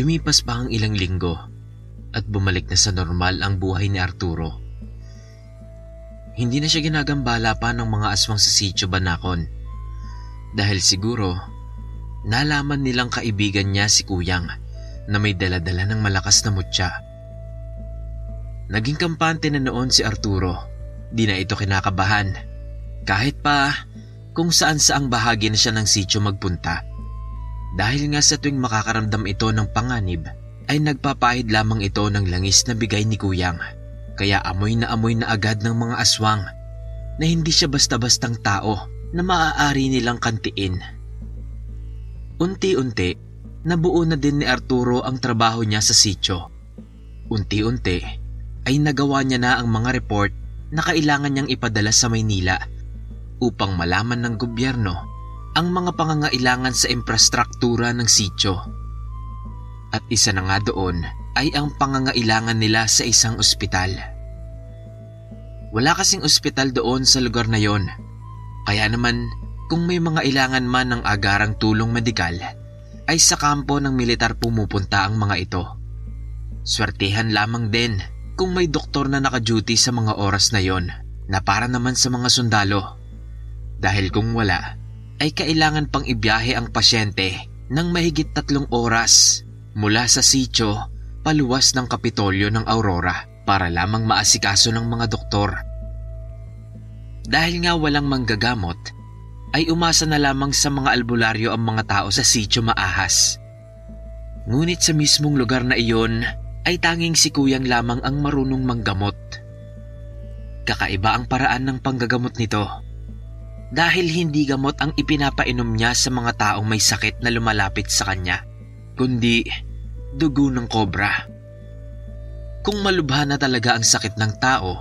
Lumipas pa ang ilang linggo at bumalik na sa normal ang buhay ni Arturo. Hindi na siya ginagambala pa ng mga aswang sa sitio Banakon dahil siguro nalaman nilang kaibigan niya si Kuyang na may daladala ng malakas na mutya. Naging kampante na noon si Arturo. Di na ito kinakabahan. Kahit pa kung saan saang bahagi na siya ng sitio magpunta. Dahil nga sa tuwing makakaramdam ito ng panganib, ay nagpapahid lamang ito ng langis na bigay ni Kuyang. Kaya amoy na amoy na agad ng mga aswang na hindi siya basta-bastang tao na maaari nilang kantiin. Unti-unti, nabuo na din ni Arturo ang trabaho niya sa sityo. Unti-unti, ay nagawa niya na ang mga report na kailangan niyang ipadala sa Maynila upang malaman ng gobyerno ang mga pangangailangan sa infrastruktura ng sityo. At isa na nga doon ay ang pangangailangan nila sa isang ospital. Wala kasing ospital doon sa lugar na yon. Kaya naman, kung may mga ilangan man ng agarang tulong medikal, ay sa kampo ng militar pumupunta ang mga ito. Swertihan lamang din kung may doktor na naka-duty sa mga oras na yon na para naman sa mga sundalo. Dahil kung wala, ay kailangan pang ibiyahe ang pasyente ng mahigit tatlong oras mula sa sityo paluwas ng Kapitolyo ng Aurora para lamang maasikaso ng mga doktor. Dahil nga walang manggagamot, ay umasa na lamang sa mga albularyo ang mga tao sa sityo maahas. Ngunit sa mismong lugar na iyon ay tanging si Kuyang lamang ang marunong manggamot. Kakaiba ang paraan ng panggagamot nito dahil hindi gamot ang ipinapainom niya sa mga taong may sakit na lumalapit sa kanya, kundi dugo ng kobra. Kung malubha na talaga ang sakit ng tao,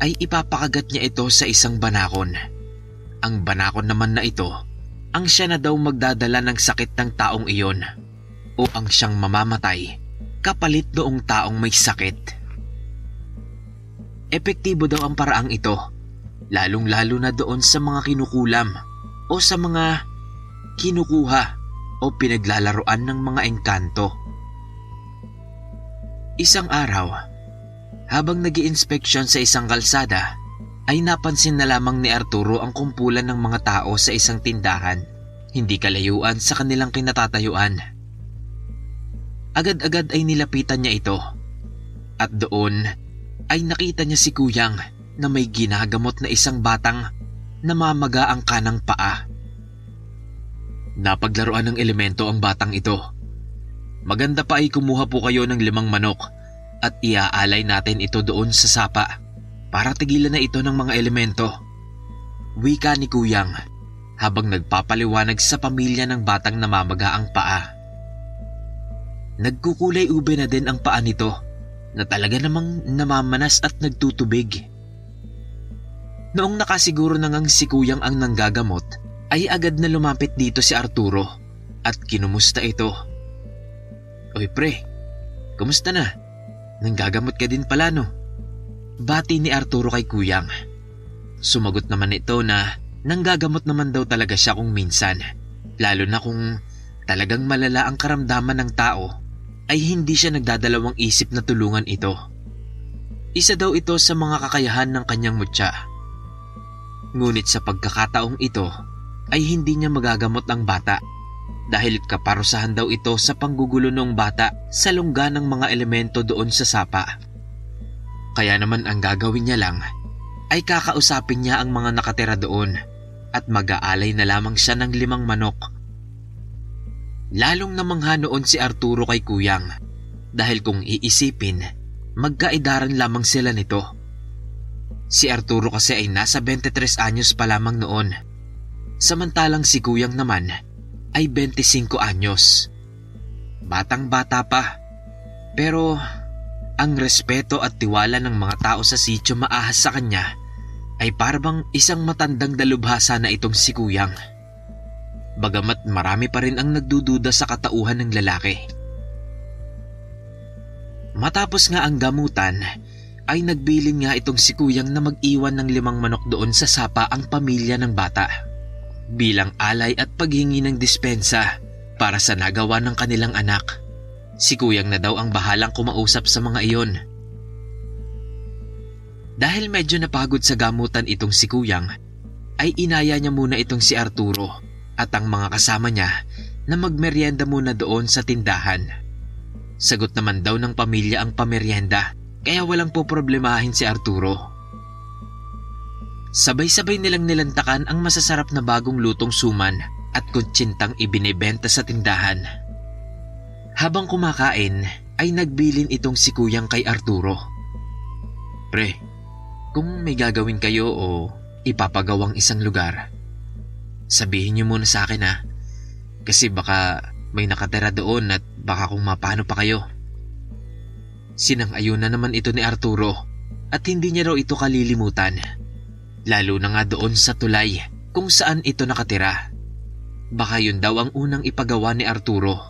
ay ipapakagat niya ito sa isang banakon. Ang banakon naman na ito, ang siya na daw magdadala ng sakit ng taong iyon o ang siyang mamamatay kapalit noong taong may sakit. Epektibo daw ang paraang ito lalong-lalo na doon sa mga kinukulam o sa mga kinukuha o pinaglalaroan ng mga engkanto. Isang araw, habang nag inspeksyon sa isang kalsada, ay napansin na lamang ni Arturo ang kumpulan ng mga tao sa isang tindahan, hindi kalayuan sa kanilang kinatatayuan. Agad-agad ay nilapitan niya ito at doon ay nakita niya si Kuyang na may ginagamot na isang batang namamaga ang kanang paa. Napaglaruan ng elemento ang batang ito. maganda pa ay kumuha po kayo ng limang manok at iaalay natin ito doon sa sapa para tigilan na ito ng mga elemento. Wika ni Kuyang habang nagpapaliwanag sa pamilya ng batang namamaga ang paa. Nagkukulay ube na din ang paa nito na talaga namang namamanas at nagtutubig. Noong nakasiguro na ngang si Kuyang ang nanggagamot, ay agad na lumapit dito si Arturo at kinumusta ito. Oy pre, kumusta na? Nanggagamot ka din pala no? Bati ni Arturo kay Kuyang. Sumagot naman ito na nanggagamot naman daw talaga siya kung minsan. Lalo na kung talagang malala ang karamdaman ng tao ay hindi siya nagdadalawang isip na tulungan ito. Isa daw ito sa mga kakayahan ng kanyang mutya. Ngunit sa pagkakataong ito ay hindi niya magagamot ang bata dahil kaparusahan daw ito sa panggugulo ng bata sa lungga ng mga elemento doon sa sapa. Kaya naman ang gagawin niya lang ay kakausapin niya ang mga nakatira doon at mag-aalay na lamang siya ng limang manok. Lalong namangha noon si Arturo kay Kuyang dahil kung iisipin, magkaidaran lamang sila nito. Si Arturo kasi ay nasa 23 anyos pa lamang noon. Samantalang si Kuyang naman ay 25 anyos. Batang bata pa. Pero ang respeto at tiwala ng mga tao sa sityo maahas sa kanya ay parang isang matandang dalubhasa na itong si Kuyang. Bagamat marami pa rin ang nagdududa sa katauhan ng lalaki. Matapos nga ang gamutan, ay nagbilin nga itong si Kuyang na mag-iwan ng limang manok doon sa sapa ang pamilya ng bata. Bilang alay at paghingi ng dispensa para sa nagawa ng kanilang anak. Si Kuyang na daw ang bahalang kumausap sa mga iyon. Dahil medyo napagod sa gamutan itong si Kuyang, ay inaya niya muna itong si Arturo at ang mga kasama niya na magmeryenda muna doon sa tindahan. Sagot naman daw ng pamilya ang pameryenda kaya walang po problemahin si Arturo. Sabay-sabay nilang nilantakan ang masasarap na bagong lutong suman at kutsintang ibinebenta sa tindahan. Habang kumakain ay nagbilin itong si kuyang kay Arturo. Pre, kung may gagawin kayo o ipapagawang isang lugar, sabihin niyo muna sa akin ha. Kasi baka may nakatira doon at baka kung mapano pa kayo. Sinang-ayon na naman ito ni Arturo at hindi niya raw ito kalilimutan. Lalo na nga doon sa tulay kung saan ito nakatira. Baka yun daw ang unang ipagawa ni Arturo.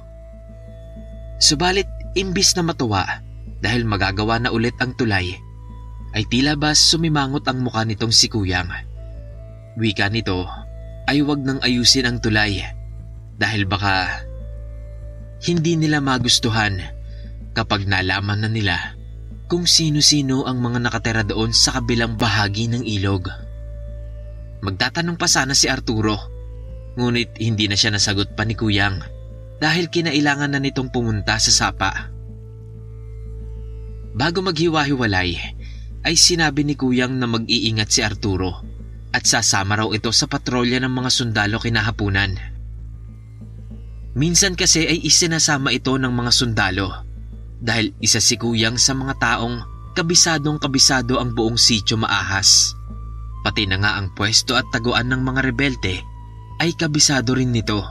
Subalit imbis na matuwa dahil magagawa na ulit ang tulay, ay tila ba sumimangot ang mukha nitong si Kuyang. Wika nito ay wag nang ayusin ang tulay dahil baka hindi nila magustuhan kapag nalaman na nila kung sino-sino ang mga nakatera doon sa kabilang bahagi ng ilog. Magtatanong pa sana si Arturo, ngunit hindi na siya nasagot pa ni Kuyang dahil kinailangan na nitong pumunta sa sapa. Bago maghiwa-hiwalay, ay sinabi ni Kuyang na mag-iingat si Arturo at sasama raw ito sa patrolya ng mga sundalo kinahapunan. Minsan kasi ay isinasama ito ng mga sundalo dahil isa si Kuyang sa mga taong kabisadong kabisado ang buong sityo maahas. Pati na nga ang pwesto at taguan ng mga rebelde ay kabisado rin nito.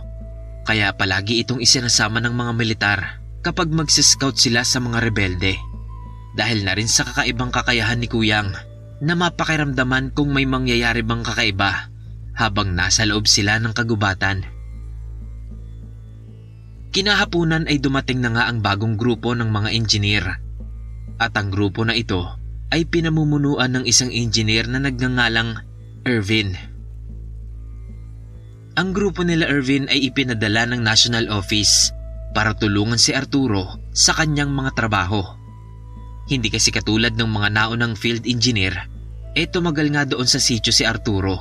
Kaya palagi itong isinasama ng mga militar kapag magsiscout sila sa mga rebelde. Dahil na rin sa kakaibang kakayahan ni Kuyang na mapakiramdaman kung may mangyayari bang kakaiba habang nasa loob sila ng kagubatan. Kinahapunan ay dumating na nga ang bagong grupo ng mga engineer. At ang grupo na ito ay pinamumunuan ng isang engineer na nagngangalang Irvin. Ang grupo nila Irvin ay ipinadala ng National Office para tulungan si Arturo sa kanyang mga trabaho. Hindi kasi katulad ng mga naunang field engineer, eh tumagal nga doon sa sityo si Arturo.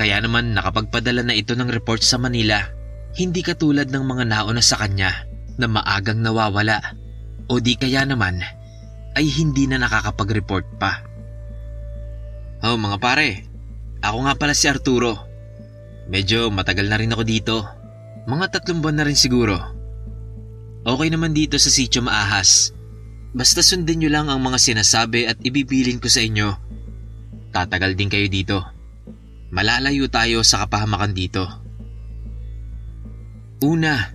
Kaya naman nakapagpadala na ito ng report sa Manila hindi katulad ng mga nauna sa kanya na maagang nawawala o di kaya naman ay hindi na nakakapag-report pa. Oh mga pare, ako nga pala si Arturo. Medyo matagal na rin ako dito. Mga tatlong buwan na rin siguro. Okay naman dito sa sityo maahas. Basta sundin nyo lang ang mga sinasabi at ibibilin ko sa inyo. Tatagal din kayo dito. Malalayo tayo sa kapahamakan dito. Una,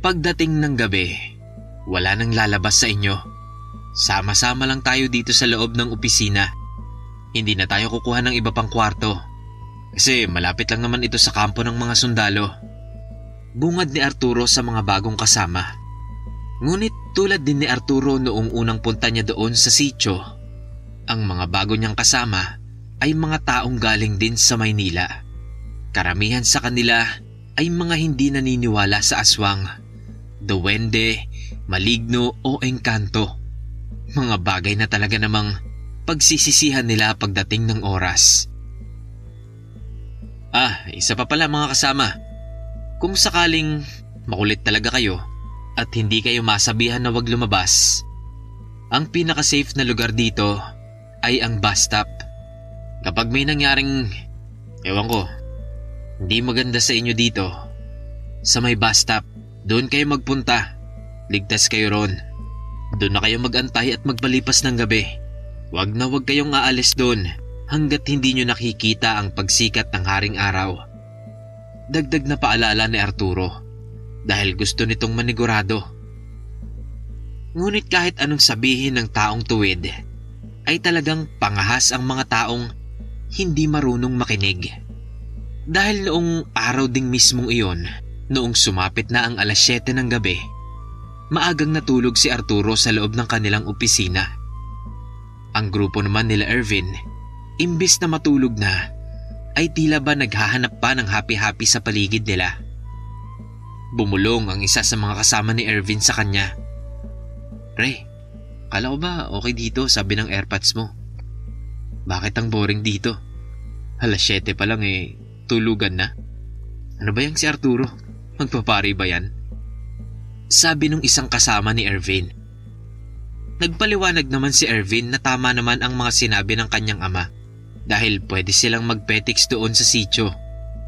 pagdating ng gabi, wala nang lalabas sa inyo. Sama-sama lang tayo dito sa loob ng opisina. Hindi na tayo kukuha ng iba pang kwarto. Kasi malapit lang naman ito sa kampo ng mga sundalo. Bungad ni Arturo sa mga bagong kasama. Ngunit tulad din ni Arturo noong unang punta niya doon sa sityo, ang mga bago niyang kasama ay mga taong galing din sa Maynila. Karamihan sa kanila ay mga hindi naniniwala sa aswang, duwende, maligno o engkanto. Mga bagay na talaga namang pagsisisihan nila pagdating ng oras. Ah, isa pa pala mga kasama. Kung sakaling makulit talaga kayo at hindi kayo masabihan na wag lumabas, ang pinaka-safe na lugar dito ay ang bus stop. Kapag may nangyaring, ewan ko, hindi maganda sa inyo dito, sa may bus stop, doon kayo magpunta. Ligtas kayo ron. Doon na kayo magantay at magpalipas ng gabi. Huwag na huwag kayong aalis doon hanggat hindi nyo nakikita ang pagsikat ng haring araw. Dagdag na paalala ni Arturo dahil gusto nitong manigurado. Ngunit kahit anong sabihin ng taong tuwid, ay talagang pangahas ang mga taong hindi marunong makinig. Dahil noong araw ding mismong iyon, noong sumapit na ang alas 7 ng gabi, maagang natulog si Arturo sa loob ng kanilang opisina. Ang grupo naman nila Ervin, imbis na matulog na, ay tila ba naghahanap pa ng happy-happy sa paligid nila. Bumulong ang isa sa mga kasama ni Ervin sa kanya. Pre, kala ko ba okay dito sabi ng airpods mo? Bakit ang boring dito? Alas 7 pa lang eh, tulugan na. Ano ba yung si Arturo? Magpapari ba yan? Sabi nung isang kasama ni Ervin. Nagpaliwanag naman si Ervin na tama naman ang mga sinabi ng kanyang ama dahil pwede silang magpetix doon sa sityo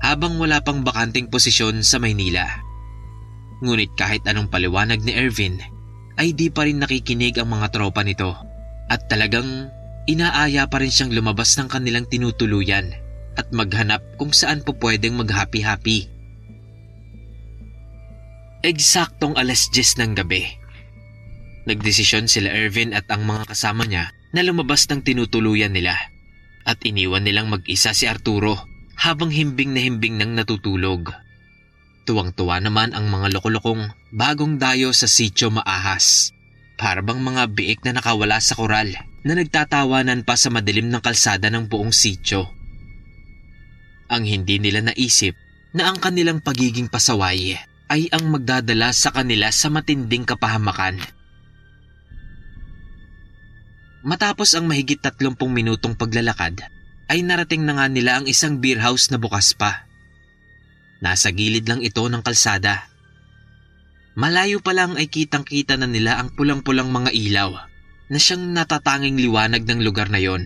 habang wala pang bakanting posisyon sa Maynila. Ngunit kahit anong paliwanag ni Ervin ay di pa rin nakikinig ang mga tropa nito at talagang inaaya pa rin siyang lumabas ng kanilang tinutuluyan at maghanap kung saan po pwedeng mag-happy-happy. Eksaktong alas 10 ng gabi. Nagdesisyon sila Ervin at ang mga kasama niya na lumabas ng tinutuluyan nila at iniwan nilang mag-isa si Arturo habang himbing na himbing nang natutulog. Tuwang-tuwa naman ang mga lokolokong bagong dayo sa sityo maahas. Para bang mga biik na nakawala sa koral na nagtatawanan pa sa madilim ng kalsada ng buong sityo. Ang hindi nila naisip na ang kanilang pagiging pasaway ay ang magdadala sa kanila sa matinding kapahamakan. Matapos ang mahigit 30 minutong paglalakad, ay narating na nga nila ang isang beer house na bukas pa. Nasa gilid lang ito ng kalsada. Malayo pa lang ay kitang-kita na nila ang pulang-pulang mga ilaw na siyang natatanging liwanag ng lugar na yon.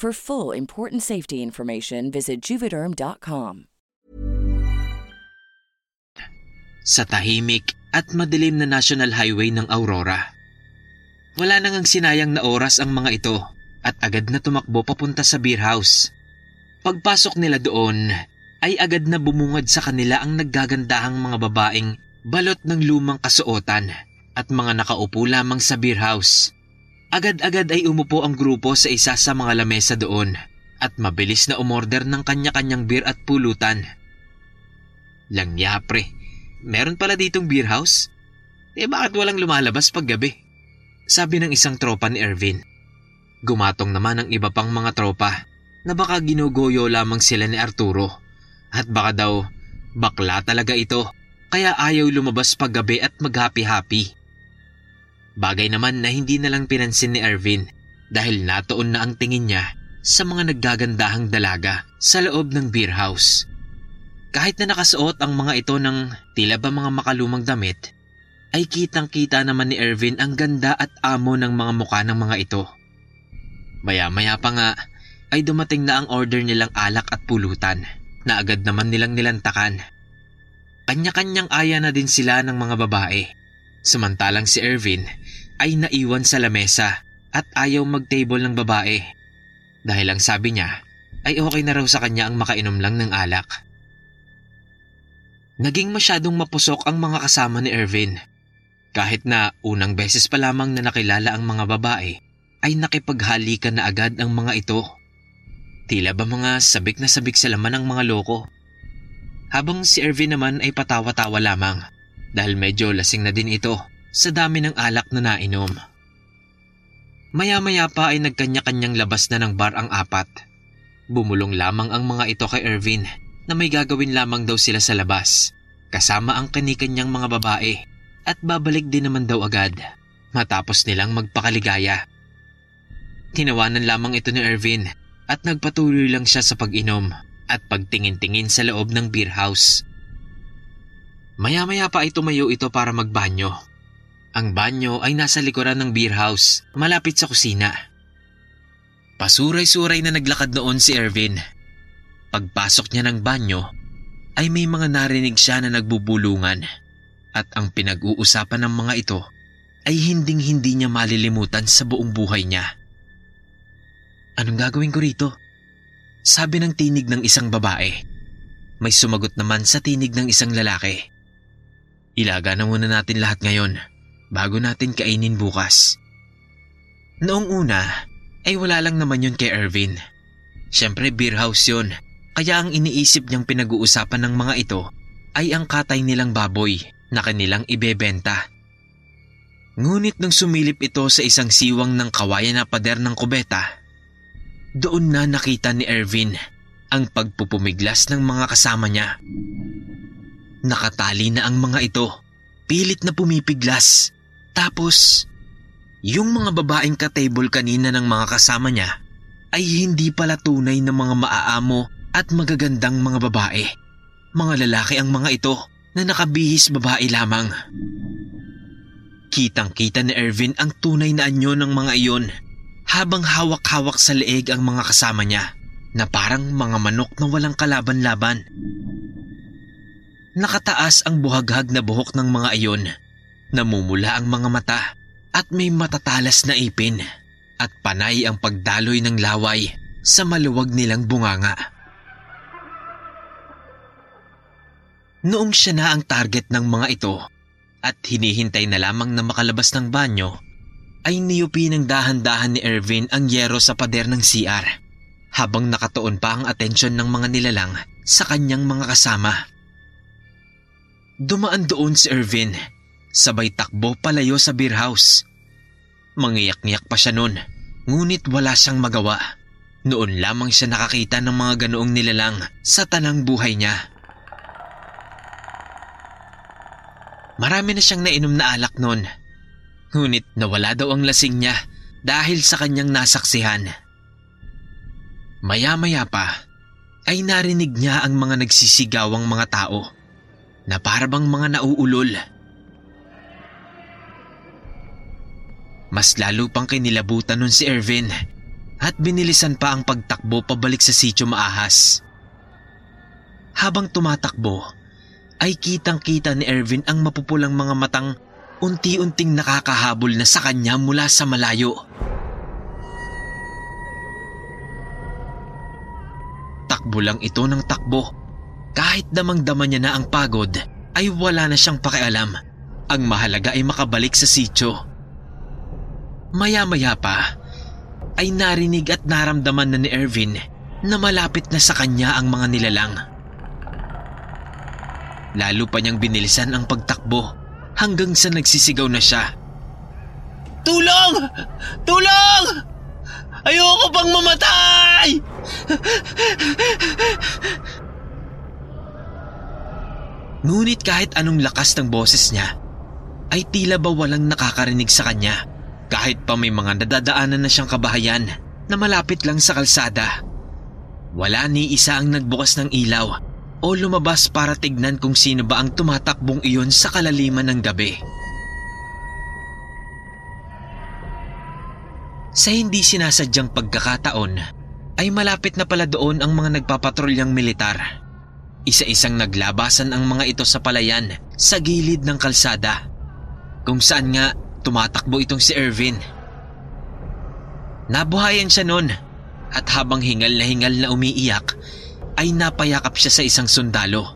For full important safety information, visit juvederm.com. Sa tahimik at madilim na National Highway ng Aurora. Wala nang ang sinayang na oras ang mga ito at agad na tumakbo papunta sa beer house. Pagpasok nila doon, ay agad na bumungad sa kanila ang naggagandahang mga babaeng balot ng lumang kasuotan at mga nakaupo lamang sa beer house. Agad-agad ay umupo ang grupo sa isa sa mga lamesa doon at mabilis na umorder ng kanya-kanyang beer at pulutan. Langya pre, meron pala ditong beer house? Eh bakit walang lumalabas pag gabi? Sabi ng isang tropa ni Ervin. Gumatong naman ang iba pang mga tropa na baka ginugoyo lamang sila ni Arturo at baka daw bakla talaga ito kaya ayaw lumabas pag gabi at maghapi-happy. Bagay naman na hindi na lang pinansin ni Ervin dahil natoon na ang tingin niya sa mga naggagandahang dalaga sa loob ng beer house. Kahit na nakasuot ang mga ito ng tila ba mga makalumang damit, ay kitang-kita naman ni Ervin ang ganda at amo ng mga mukha ng mga ito. Maya-maya pa nga ay dumating na ang order nilang alak at pulutan na agad naman nilang nilantakan. Kanya-kanyang aya na din sila ng mga babae. Samantalang si Ervin ay naiwan sa lamesa at ayaw mag-table ng babae. Dahil ang sabi niya ay okay na raw sa kanya ang makainom lang ng alak. Naging masyadong mapusok ang mga kasama ni Ervin. Kahit na unang beses pa lamang na nakilala ang mga babae, ay nakipaghalikan na agad ang mga ito. Tila ba mga sabik na sabik sa laman ng mga loko. Habang si Ervin naman ay patawa-tawa lamang dahil medyo lasing na din ito sa dami ng alak na nainom. Maya-maya pa ay nagkanya-kanyang labas na ng bar ang apat. Bumulong lamang ang mga ito kay Ervin na may gagawin lamang daw sila sa labas kasama ang kanikanyang mga babae at babalik din naman daw agad matapos nilang magpakaligaya. Tinawanan lamang ito ni Ervin at nagpatuloy lang siya sa pag-inom at pagtingin-tingin sa loob ng beer house. Maya-maya pa ay tumayo ito para magbanyo. Ang banyo ay nasa likuran ng beer house, malapit sa kusina. Pasuray-suray na naglakad noon si Ervin. Pagpasok niya ng banyo, ay may mga narinig siya na nagbubulungan at ang pinag-uusapan ng mga ito ay hinding-hindi niya malilimutan sa buong buhay niya. Anong gagawin ko rito? Sabi ng tinig ng isang babae. May sumagot naman sa tinig ng isang lalaki. Ilaga na muna natin lahat ngayon bago natin kainin bukas. Noong una ay wala lang naman yun kay Ervin. Siyempre beer house yun kaya ang iniisip niyang pinag-uusapan ng mga ito ay ang katay nilang baboy na kanilang ibebenta. Ngunit nang sumilip ito sa isang siwang ng kawayan na pader ng kubeta, doon na nakita ni Ervin ang pagpupumiglas ng mga kasama niya. Nakatali na ang mga ito, pilit na pumipiglas. Tapos, yung mga babaeng ka-table kanina ng mga kasama niya ay hindi pala tunay na mga maaamo at magagandang mga babae. Mga lalaki ang mga ito na nakabihis babae lamang. Kitang-kita ni Ervin ang tunay na anyo ng mga iyon habang hawak-hawak sa leeg ang mga kasama niya na parang mga manok na walang kalaban-laban. Nakataas ang buhaghag na buhok ng mga iyon, namumula ang mga mata at may matatalas na ipin at panay ang pagdaloy ng laway sa maluwag nilang bunganga. Noong siya na ang target ng mga ito at hinihintay na lamang na makalabas ng banyo, ay niyupi ng dahan-dahan ni Ervin ang yero sa pader ng CR habang nakatuon pa ang atensyon ng mga nilalang sa kanyang mga kasama. Dumaan doon si Ervin, sabay takbo palayo sa beer house. Mangiyak-ngiyak pa siya noon, ngunit wala siyang magawa. Noon lamang siya nakakita ng mga ganoong nilalang sa tanang buhay niya. Marami na siyang nainom na alak noon. Ngunit nawala daw ang lasing niya dahil sa kanyang nasaksihan. Maya-maya pa ay narinig niya ang mga nagsisigawang mga tao na parabang mga nauulol. Mas lalo pang kinilabutan nun si Ervin at binilisan pa ang pagtakbo pabalik sa sityo maahas. Habang tumatakbo, ay kitang-kita ni Ervin ang mapupulang mga matang unti-unting nakakahabol na sa kanya mula sa malayo. Takbo lang ito ng takbo. Kahit damang-dama niya na ang pagod, ay wala na siyang pakialam. Ang mahalaga ay makabalik sa sityo. Maya-maya pa, ay narinig at naramdaman na ni Ervin na malapit na sa kanya ang mga nilalang. Lalo pa niyang binilisan ang pagtakbo hanggang sa nagsisigaw na siya. Tulong! Tulong! Ayoko pang mamatay! Ngunit kahit anong lakas ng boses niya, ay tila ba walang nakakarinig sa kanya kahit pa may mga nadadaanan na siyang kabahayan na malapit lang sa kalsada. Wala ni isa ang nagbukas ng ilaw o lumabas para tignan kung sino ba ang tumatakbong iyon sa kalaliman ng gabi. Sa hindi sinasadyang pagkakataon, ay malapit na pala doon ang mga nagpapatrolyang militar. Isa-isang naglabasan ang mga ito sa palayan sa gilid ng kalsada. Kung saan nga tumatakbo itong si Ervin. Nabuhayan siya noon at habang hingal na hingal na umiiyak ay napayakap siya sa isang sundalo.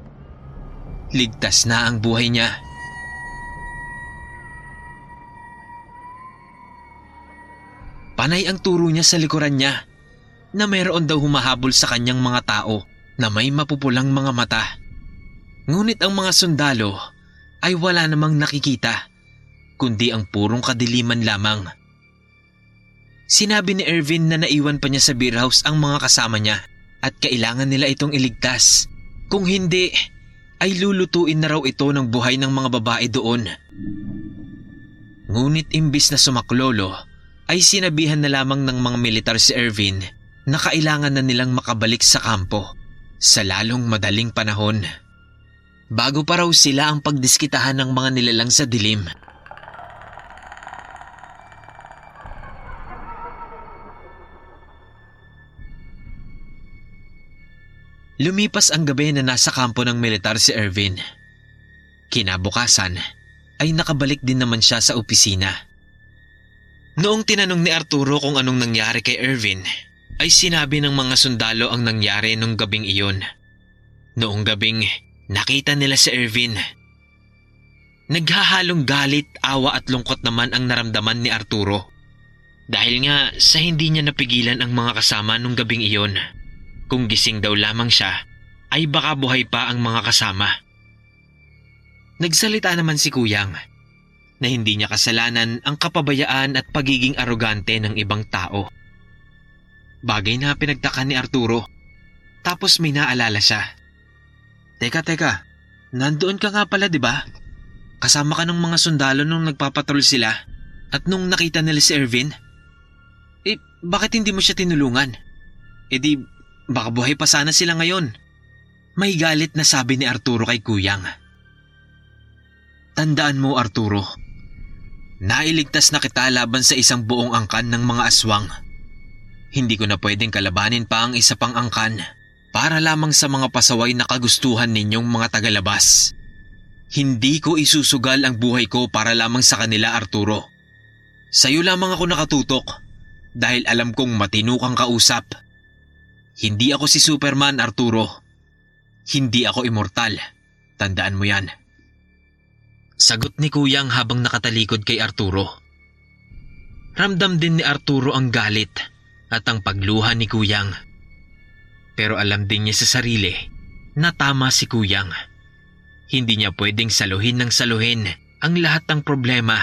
Ligtas na ang buhay niya. Panay ang turo niya sa likuran niya na mayroon daw humahabol sa kanyang mga tao na may mapupulang mga mata. Ngunit ang mga sundalo ay wala namang nakikita kundi ang purong kadiliman lamang. Sinabi ni Ervin na naiwan pa niya sa beer house ang mga kasama niya at kailangan nila itong iligtas. Kung hindi, ay lulutuin na raw ito ng buhay ng mga babae doon. Ngunit imbis na sumaklolo, ay sinabihan na lamang ng mga militar si Ervin na kailangan na nilang makabalik sa kampo sa lalong madaling panahon. Bago pa raw sila ang pagdiskitahan ng mga nilalang sa dilim. Lumipas ang gabi na nasa kampo ng militar si Ervin. Kinabukasan ay nakabalik din naman siya sa opisina. Noong tinanong ni Arturo kung anong nangyari kay Ervin, ay sinabi ng mga sundalo ang nangyari nung gabing iyon. Noong gabing nakita nila si Ervin. Naghahalong galit, awa at lungkot naman ang naramdaman ni Arturo. Dahil nga sa hindi niya napigilan ang mga kasama nung gabing iyon. Kung gising daw lamang siya, ay baka buhay pa ang mga kasama. Nagsalita naman si Kuyang na hindi niya kasalanan ang kapabayaan at pagiging arogante ng ibang tao. Bagay na pinagtaka ni Arturo. Tapos may naalala siya. Teka, teka. Nandoon ka nga pala, di ba? Kasama ka ng mga sundalo nung nagpapatrol sila at nung nakita nila si Ervin? Eh, bakit hindi mo siya tinulungan? Eh di, Baka buhay pa sana sila ngayon. May galit na sabi ni Arturo kay Kuyang. Tandaan mo Arturo, nailigtas na kita laban sa isang buong angkan ng mga aswang. Hindi ko na pwedeng kalabanin pa ang isa pang angkan para lamang sa mga pasaway na kagustuhan ninyong mga tagalabas. Hindi ko isusugal ang buhay ko para lamang sa kanila Arturo. Sa'yo lamang ako nakatutok dahil alam kong matino kang kausap hindi ako si Superman, Arturo. Hindi ako immortal. Tandaan mo yan. Sagot ni Kuyang habang nakatalikod kay Arturo. Ramdam din ni Arturo ang galit at ang pagluha ni Kuyang. Pero alam din niya sa sarili na tama si Kuyang. Hindi niya pwedeng saluhin ng saluhin ang lahat ng problema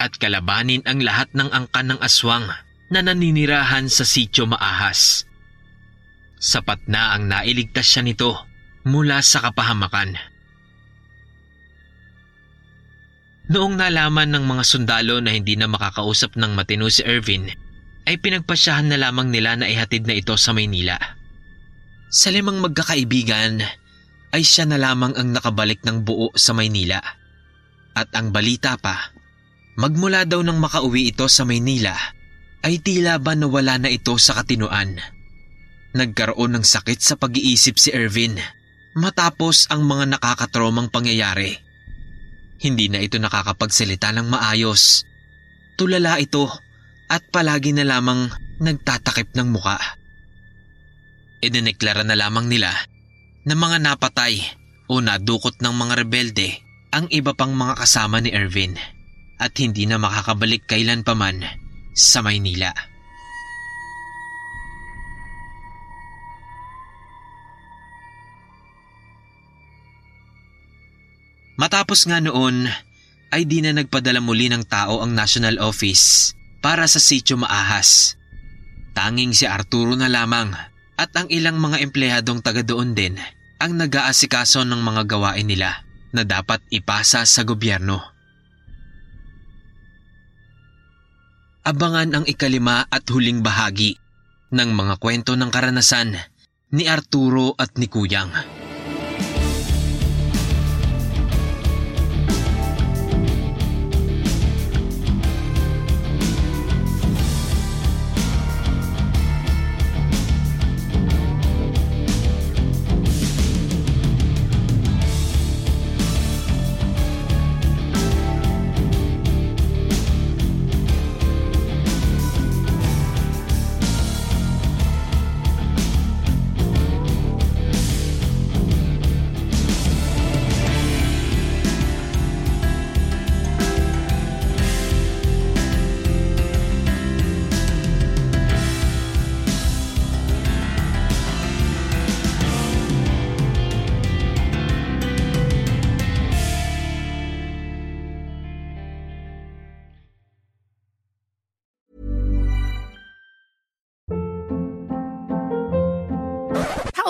at kalabanin ang lahat ng angkan ng aswang na naninirahan sa sityo maahas. Sapat na ang nailigtas siya nito mula sa kapahamakan. Noong nalaman ng mga sundalo na hindi na makakausap ng matino si Irvin, ay pinagpasyahan na lamang nila na ihatid na ito sa Maynila. Sa limang magkakaibigan, ay siya na lamang ang nakabalik ng buo sa Maynila. At ang balita pa, magmula daw nang makauwi ito sa Maynila, ay tila ba nawala na ito sa katinuan. Nagkaroon ng sakit sa pag-iisip si Irvin matapos ang mga nakakatromang pangyayari. Hindi na ito nakakapagsalita ng maayos. Tulala ito at palagi na lamang nagtatakip ng muka. Idineklara na lamang nila na mga napatay o nadukot ng mga rebelde ang iba pang mga kasama ni Ervin at hindi na makakabalik kailan paman sa Maynila. Matapos nga noon ay di na nagpadala muli ng tao ang National Office para sa sityo maahas. Tanging si Arturo na lamang at ang ilang mga empleyadong taga doon din ang nag-aasikaso ng mga gawain nila na dapat ipasa sa gobyerno. Abangan ang ikalima at huling bahagi ng mga kwento ng karanasan ni Arturo at ni Kuyang.